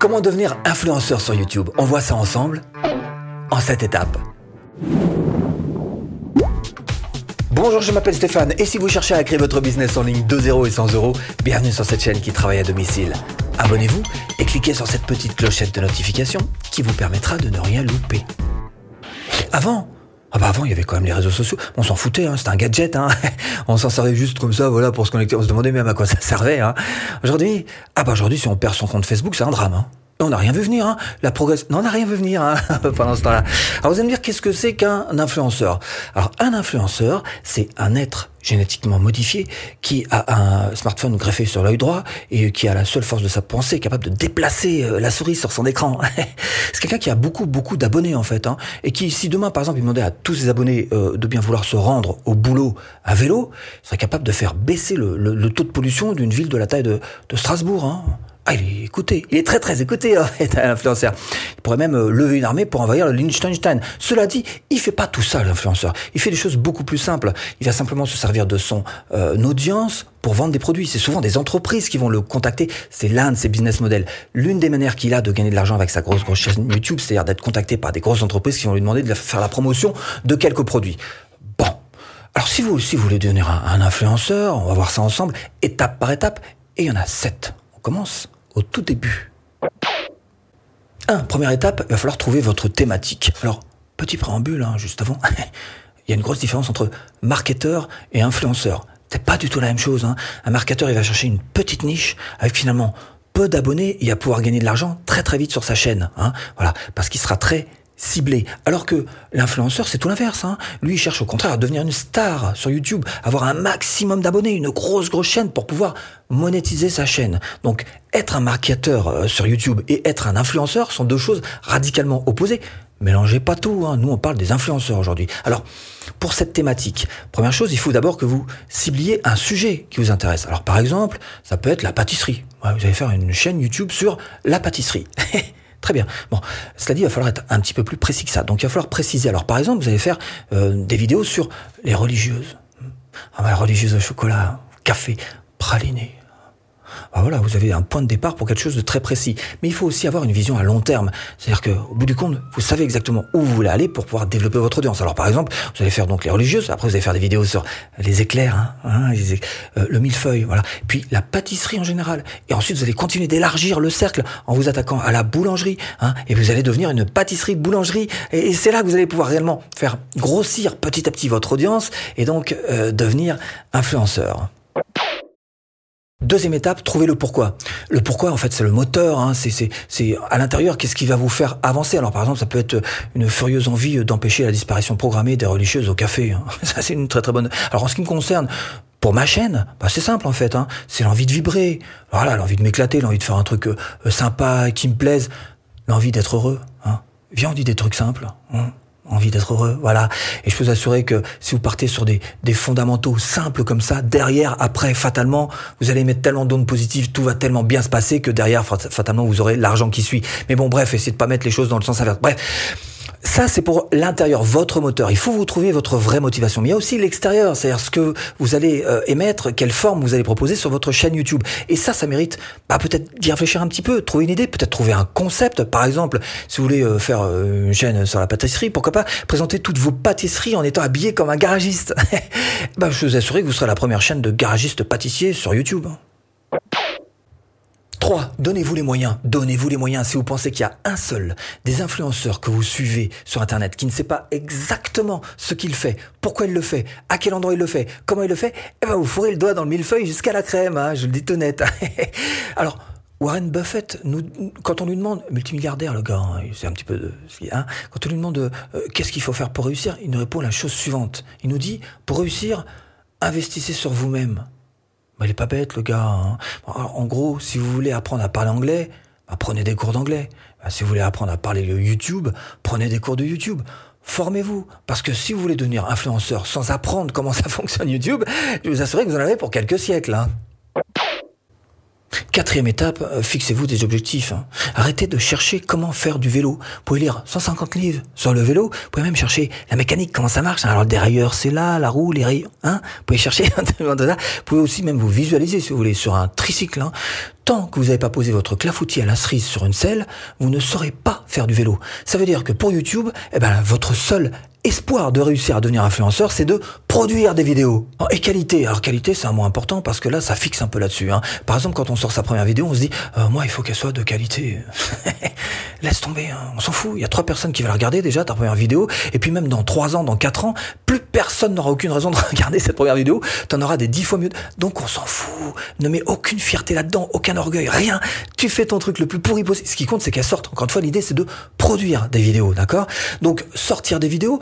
Comment devenir influenceur sur YouTube? On voit ça ensemble en cette étape. Bonjour, je m'appelle Stéphane et si vous cherchez à créer votre business en ligne de 0 et 100 euros, bienvenue sur cette chaîne qui travaille à domicile. Abonnez-vous et cliquez sur cette petite clochette de notification qui vous permettra de ne rien louper. Avant, ah bah avant, il y avait quand même les réseaux sociaux. On s'en foutait, hein, c'était un gadget. Hein. On s'en servait juste comme ça, voilà, pour se connecter. On se demandait même à quoi ça servait. Hein. Aujourd'hui, ah bah aujourd'hui, si on perd son compte Facebook, c'est un drame. Hein. On n'a rien vu venir, hein. La progression, non, on n'a rien vu venir hein, pendant ce temps-là. Alors vous allez me dire, qu'est-ce que c'est qu'un influenceur? Alors un influenceur, c'est un être génétiquement modifié qui a un smartphone greffé sur l'œil droit et qui a la seule force de sa pensée capable de déplacer euh, la souris sur son écran. c'est quelqu'un qui a beaucoup beaucoup d'abonnés en fait hein, et qui si demain par exemple il demandait à tous ses abonnés euh, de bien vouloir se rendre au boulot à vélo, serait capable de faire baisser le, taux de pollution d'une ville de la taille de, de Strasbourg. Hein. Ah, il est écouté. Il est très très écouté, hein, influenceur. Il pourrait même euh, lever une armée pour envahir le Liechtenstein. Cela dit, il fait pas tout ça, l'influenceur. Il fait des choses beaucoup plus simples. Il va simplement se servir de son euh, audience pour vendre des produits. C'est souvent des entreprises qui vont le contacter. C'est l'un de ses business models. L'une des manières qu'il a de gagner de l'argent avec sa grosse grosse chaîne YouTube, c'est-à-dire d'être contacté par des grosses entreprises qui vont lui demander de faire la promotion de quelques produits. Bon. Alors si vous, si vous voulez devenir un, un influenceur, on va voir ça ensemble, étape par étape. Et il y en a sept. On commence au tout début. 1. Première étape, il va falloir trouver votre thématique. Alors, petit préambule, hein, juste avant, il y a une grosse différence entre marketeur et influenceur. C'est pas du tout la même chose. Hein. Un marketeur, il va chercher une petite niche avec finalement peu d'abonnés il va pouvoir gagner de l'argent très très vite sur sa chaîne. Hein. Voilà, parce qu'il sera très ciblé. Alors que l'influenceur, c'est tout l'inverse. Hein. Lui, il cherche au contraire à devenir une star sur YouTube, avoir un maximum d'abonnés, une grosse, grosse chaîne pour pouvoir monétiser sa chaîne. Donc, être un marketeur euh, sur YouTube et être un influenceur sont deux choses radicalement opposées. Mélangez pas tout, hein. nous on parle des influenceurs aujourd'hui. Alors, pour cette thématique, première chose, il faut d'abord que vous cibliez un sujet qui vous intéresse. Alors par exemple, ça peut être la pâtisserie. vous allez faire une chaîne YouTube sur la pâtisserie. Très bien. Bon, cela dit, il va falloir être un petit peu plus précis que ça. Donc, il va falloir préciser. Alors, par exemple, vous allez faire euh, des vidéos sur les religieuses. Ah, bah, religieuses au chocolat, café, praliné, bah voilà, vous avez un point de départ pour quelque chose de très précis. Mais il faut aussi avoir une vision à long terme. C'est-à-dire qu'au bout du compte, vous savez exactement où vous voulez aller pour pouvoir développer votre audience. Alors par exemple, vous allez faire donc les religieuses, après vous allez faire des vidéos sur les éclairs, hein, hein euh, le millefeuille, voilà. Puis la pâtisserie en général. Et ensuite, vous allez continuer d'élargir le cercle en vous attaquant à la boulangerie, hein, et vous allez devenir une pâtisserie boulangerie. Et, c'est là que vous allez pouvoir réellement faire grossir petit à petit votre audience et donc euh, devenir influenceur. Deuxième étape, trouver le pourquoi. Le pourquoi, en fait, c'est le moteur. Hein, c'est, à l'intérieur, qu'est-ce qui va vous faire avancer? Alors, par exemple, ça peut être une furieuse envie d'empêcher la disparition programmée des religieuses au café. Hein. Ça, c'est une très très bonne. Alors, en ce qui me concerne, pour ma chaîne, bah, c'est simple en fait. Hein. C'est l'envie de vibrer. Voilà, l'envie de m'éclater, l'envie de faire un truc euh, sympa, qui me plaise, l'envie d'être heureux. Hein. Viens, on dit des trucs simples. Hein envie d'être heureux, voilà. Et je peux vous assurer que si vous partez sur des, des fondamentaux simples comme ça, derrière, après, fatalement, vous allez mettre tellement d'ondes positives, tout va tellement bien se passer que derrière, fatalement, vous aurez l'argent qui suit. Mais bon, bref, essayez de pas mettre les choses dans le sens inverse. Bref, ça, c'est pour l'intérieur, votre moteur. Il faut vous trouver votre vraie motivation. Mais il y a aussi l'extérieur, c'est-à-dire ce que vous allez euh, émettre, quelle forme vous allez proposer sur votre chaîne YouTube. Et ça, ça mérite bah, peut-être d'y réfléchir un petit peu, trouver une idée, peut-être trouver un concept. Par exemple, si vous voulez euh, faire euh, une chaîne sur la pâtisserie, pourquoi pas présenter toutes vos pâtisseries en étant habillé comme un garagiste. bah, je vous assure que vous serez la première chaîne de garagiste pâtissier sur YouTube. 3. Donnez-vous les moyens. Donnez-vous les moyens. Si vous pensez qu'il y a un seul des influenceurs que vous suivez sur Internet qui ne sait pas exactement ce qu'il fait, pourquoi il le fait, à quel endroit il le fait, comment il le fait, eh ben vous fourrez le doigt dans le millefeuille jusqu'à la crème. Hein, je le dis honnête. Alors, Warren Buffett, quand on lui demande, multimilliardaire le gars, hein, c'est un petit peu de, hein, quand on lui demande euh, qu'est-ce qu'il faut faire pour réussir, il nous répond la chose suivante. Il nous dit, pour réussir, investissez sur vous-même. Bah, il est pas bête, le gars. Hein. En gros, si vous voulez apprendre à parler anglais, bah, prenez des cours d'anglais. Bah, si vous voulez apprendre à parler le YouTube, prenez des cours de YouTube. Formez-vous. Parce que si vous voulez devenir influenceur sans apprendre comment ça fonctionne YouTube, je vous assure que vous en avez pour quelques siècles. Hein. Quatrième étape, euh, fixez-vous des objectifs. Hein. Arrêtez de chercher comment faire du vélo. Vous pouvez lire 150 livres sur le vélo. Vous pouvez même chercher la mécanique, comment ça marche. Alors le dérailleur, c'est là, la roue, les rayons. Hein vous pouvez chercher Vous pouvez aussi même vous visualiser, si vous voulez, sur un tricycle. Hein. Tant que vous n'avez pas posé votre clafoutis à la cerise sur une selle, vous ne saurez pas faire du vélo. Ça veut dire que pour YouTube, eh ben, votre seul espoir de réussir à devenir influenceur, c'est de produire des vidéos. Et qualité. Alors qualité, c'est un mot important parce que là, ça fixe un peu là-dessus. Hein. Par exemple, quand on sort sa première vidéo, on se dit, euh, moi, il faut qu'elle soit de qualité. Laisse tomber, hein. on s'en fout. Il y a trois personnes qui la regarder déjà, ta première vidéo. Et puis même dans trois ans, dans quatre ans, plus personne n'aura aucune raison de regarder cette première vidéo. T'en auras des dix fois mieux. Donc on s'en fout. Ne mets aucune fierté là-dedans, orgueil, rien. Tu fais ton truc le plus pourri possible. Ce qui compte, c'est qu'elle sorte. Encore une fois, l'idée, c'est de produire des vidéos, d'accord? Donc sortir des vidéos,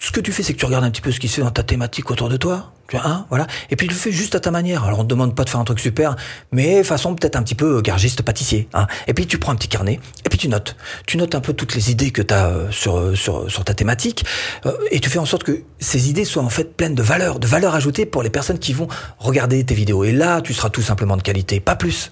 ce que tu fais, c'est que tu regardes un petit peu ce qui se fait dans ta thématique autour de toi. Tu vois, hein, voilà. Et puis tu le fais juste à ta manière. Alors on te demande pas de faire un truc super, mais façon peut-être un petit peu gargiste pâtissier. Hein. Et puis tu prends un petit carnet et puis tu notes. Tu notes un peu toutes les idées que tu as euh, sur, euh, sur, sur ta thématique euh, et tu fais en sorte que ces idées soient en fait pleines de valeur, de valeur ajoutée pour les personnes qui vont regarder tes vidéos. Et là, tu seras tout simplement de qualité, pas plus.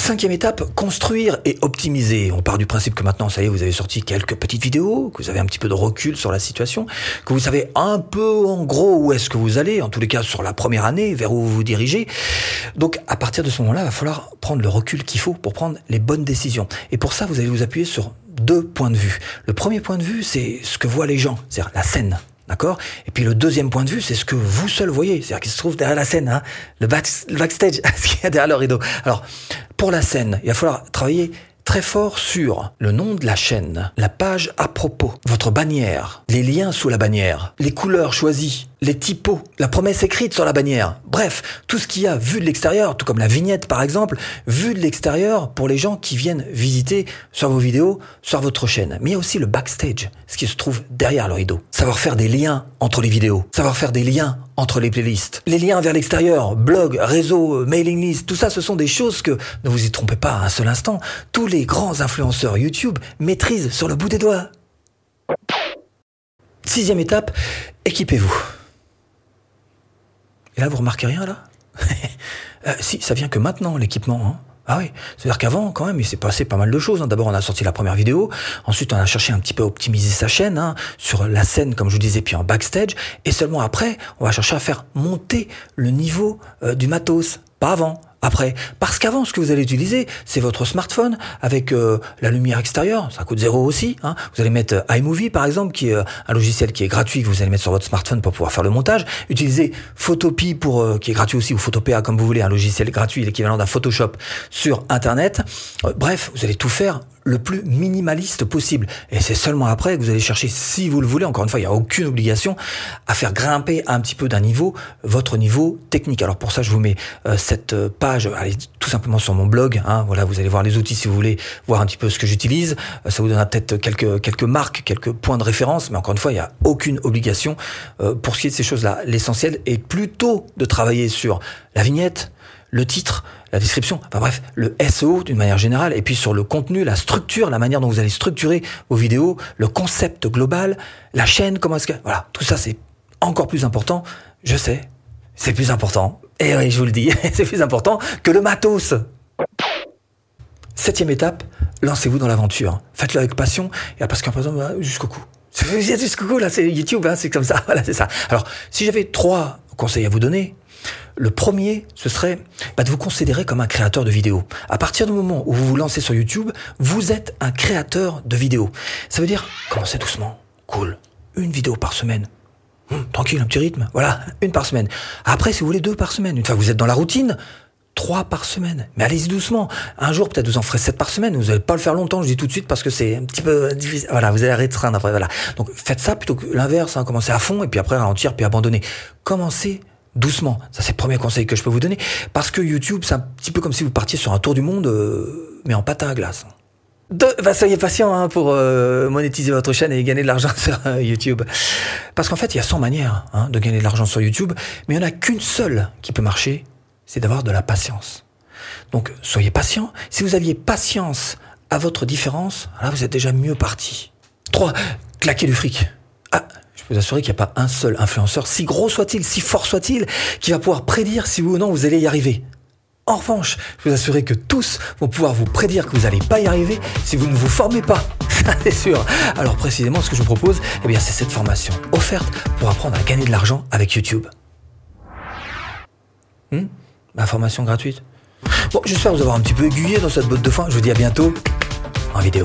Cinquième étape, construire et optimiser. On part du principe que maintenant, ça y est, vous avez sorti quelques petites vidéos, que vous avez un petit peu de recul sur la situation, que vous savez un peu en gros où est-ce que vous allez, en tous les cas sur la première année, vers où vous vous dirigez. Donc à partir de ce moment-là, il va falloir prendre le recul qu'il faut pour prendre les bonnes décisions. Et pour ça, vous allez vous appuyer sur deux points de vue. Le premier point de vue, c'est ce que voient les gens, c'est-à-dire la scène. D'accord? Et puis le deuxième point de vue, c'est ce que vous seul voyez, c'est-à-dire qui se trouve derrière la scène, hein, le, le backstage, ce qu'il y a derrière le rideau. Alors, pour la scène, il va falloir travailler très fort sur le nom de la chaîne, la page à propos, votre bannière, les liens sous la bannière, les couleurs choisies, les typos, la promesse écrite sur la bannière. Bref, tout ce qu'il y a vu de l'extérieur, tout comme la vignette par exemple, vu de l'extérieur pour les gens qui viennent visiter sur vos vidéos, sur votre chaîne. Mais il y a aussi le backstage, ce qui se trouve derrière le rideau. Savoir faire des liens entre les vidéos, savoir faire des liens entre les playlists, les liens vers l'extérieur, blog, réseau, mailing list, tout ça ce sont des choses que, ne vous y trompez pas un seul instant, tous les grands influenceurs YouTube maîtrisent sur le bout des doigts. Sixième étape, équipez-vous. Et là, vous remarquez rien, là euh, Si, ça vient que maintenant, l'équipement. Hein. Ah oui, c'est-à-dire qu'avant, quand même, il s'est passé pas mal de choses. Hein. D'abord, on a sorti la première vidéo. Ensuite, on a cherché un petit peu à optimiser sa chaîne hein, sur la scène, comme je vous disais, puis en backstage. Et seulement après, on va chercher à faire monter le niveau euh, du matos. Pas avant après. Parce qu'avant, ce que vous allez utiliser, c'est votre smartphone avec euh, la lumière extérieure. Ça coûte zéro aussi. Hein. Vous allez mettre euh, iMovie, par exemple, qui est euh, un logiciel qui est gratuit que vous allez mettre sur votre smartphone pour pouvoir faire le montage. Utilisez Photopea pour qui est gratuit aussi ou Photopea comme vous voulez, un logiciel gratuit, l'équivalent d'un Photoshop sur Internet. bref, vous allez tout faire le plus minimaliste possible. Et c'est seulement après que vous allez chercher, si vous le voulez, encore une fois, il n'y a aucune obligation, à faire grimper un petit peu d'un niveau votre niveau technique. Alors pour ça, je vous mets euh, cette euh, page, allez tout simplement sur mon blog. Hein, voilà, vous allez voir les outils si vous voulez voir un petit peu ce que j'utilise. Euh, ça vous donnera peut-être quelques quelques marques, quelques points de référence, mais encore une fois, il n'y a aucune obligation pour ce qui est de ces choses-là. L'essentiel est plutôt de travailler sur la vignette, le titre, la description, enfin bref, le SEO d'une manière générale, et puis sur le contenu, la structure, la manière dont vous allez structurer vos vidéos, le concept global, la chaîne, comment est-ce que... Voilà, tout ça c'est encore plus important, je sais, c'est plus important, et oui, je vous le dis, c'est plus important que le matos. Septième étape, lancez-vous dans l'aventure. Faites-le avec passion, et parce qu'en présent, bah, jusqu'au cou. Jusqu'au cou, là, c'est YouTube, hein, c'est comme ça, voilà, c'est ça. Alors, si j'avais trois conseils à vous donner, le premier, ce serait bah, de vous considérer comme un créateur de vidéos. À partir du moment où vous vous lancez sur YouTube, vous êtes un créateur de vidéos. Ça veut dire, commencez doucement, cool, une vidéo par semaine. Hum, tranquille, un petit rythme, voilà, une par semaine. Après, si vous voulez, deux par semaine. Une fois que vous êtes dans la routine, trois par semaine. Mais allez-y doucement. Un jour, peut-être vous en ferez sept par semaine. Vous n'allez pas le faire longtemps, je dis tout de suite, parce que c'est un petit peu difficile. Voilà, vous allez restreindre après. Voilà. Donc faites ça plutôt que l'inverse. Hein. Commencez à fond et puis après ralentir puis abandonner. Commencez doucement. Ça, c'est le premier conseil que je peux vous donner. Parce que YouTube, c'est un petit peu comme si vous partiez sur un tour du monde, euh, mais en patin à glace. De, bah, soyez patient hein, pour euh, monétiser votre chaîne et gagner de l'argent sur euh, YouTube. Parce qu'en fait, il y a 100 manières hein, de gagner de l'argent sur YouTube, mais il n'y en a qu'une seule qui peut marcher, c'est d'avoir de la patience. Donc, soyez patient. Si vous aviez patience à votre différence, là, vous êtes déjà mieux parti. 3. Claquez du fric. Ah, vous assurer qu'il n'y a pas un seul influenceur, si gros soit-il, si fort soit-il, qui va pouvoir prédire si oui ou non vous allez y arriver. En revanche, je vous assurer que tous vont pouvoir vous prédire que vous n'allez pas y arriver si vous ne vous formez pas. C'est sûr. Alors précisément, ce que je vous propose, eh c'est cette formation offerte pour apprendre à gagner de l'argent avec YouTube. Hmm? Ma formation gratuite Bon, j'espère vous avoir un petit peu aiguillé dans cette botte de foin. Je vous dis à bientôt en vidéo.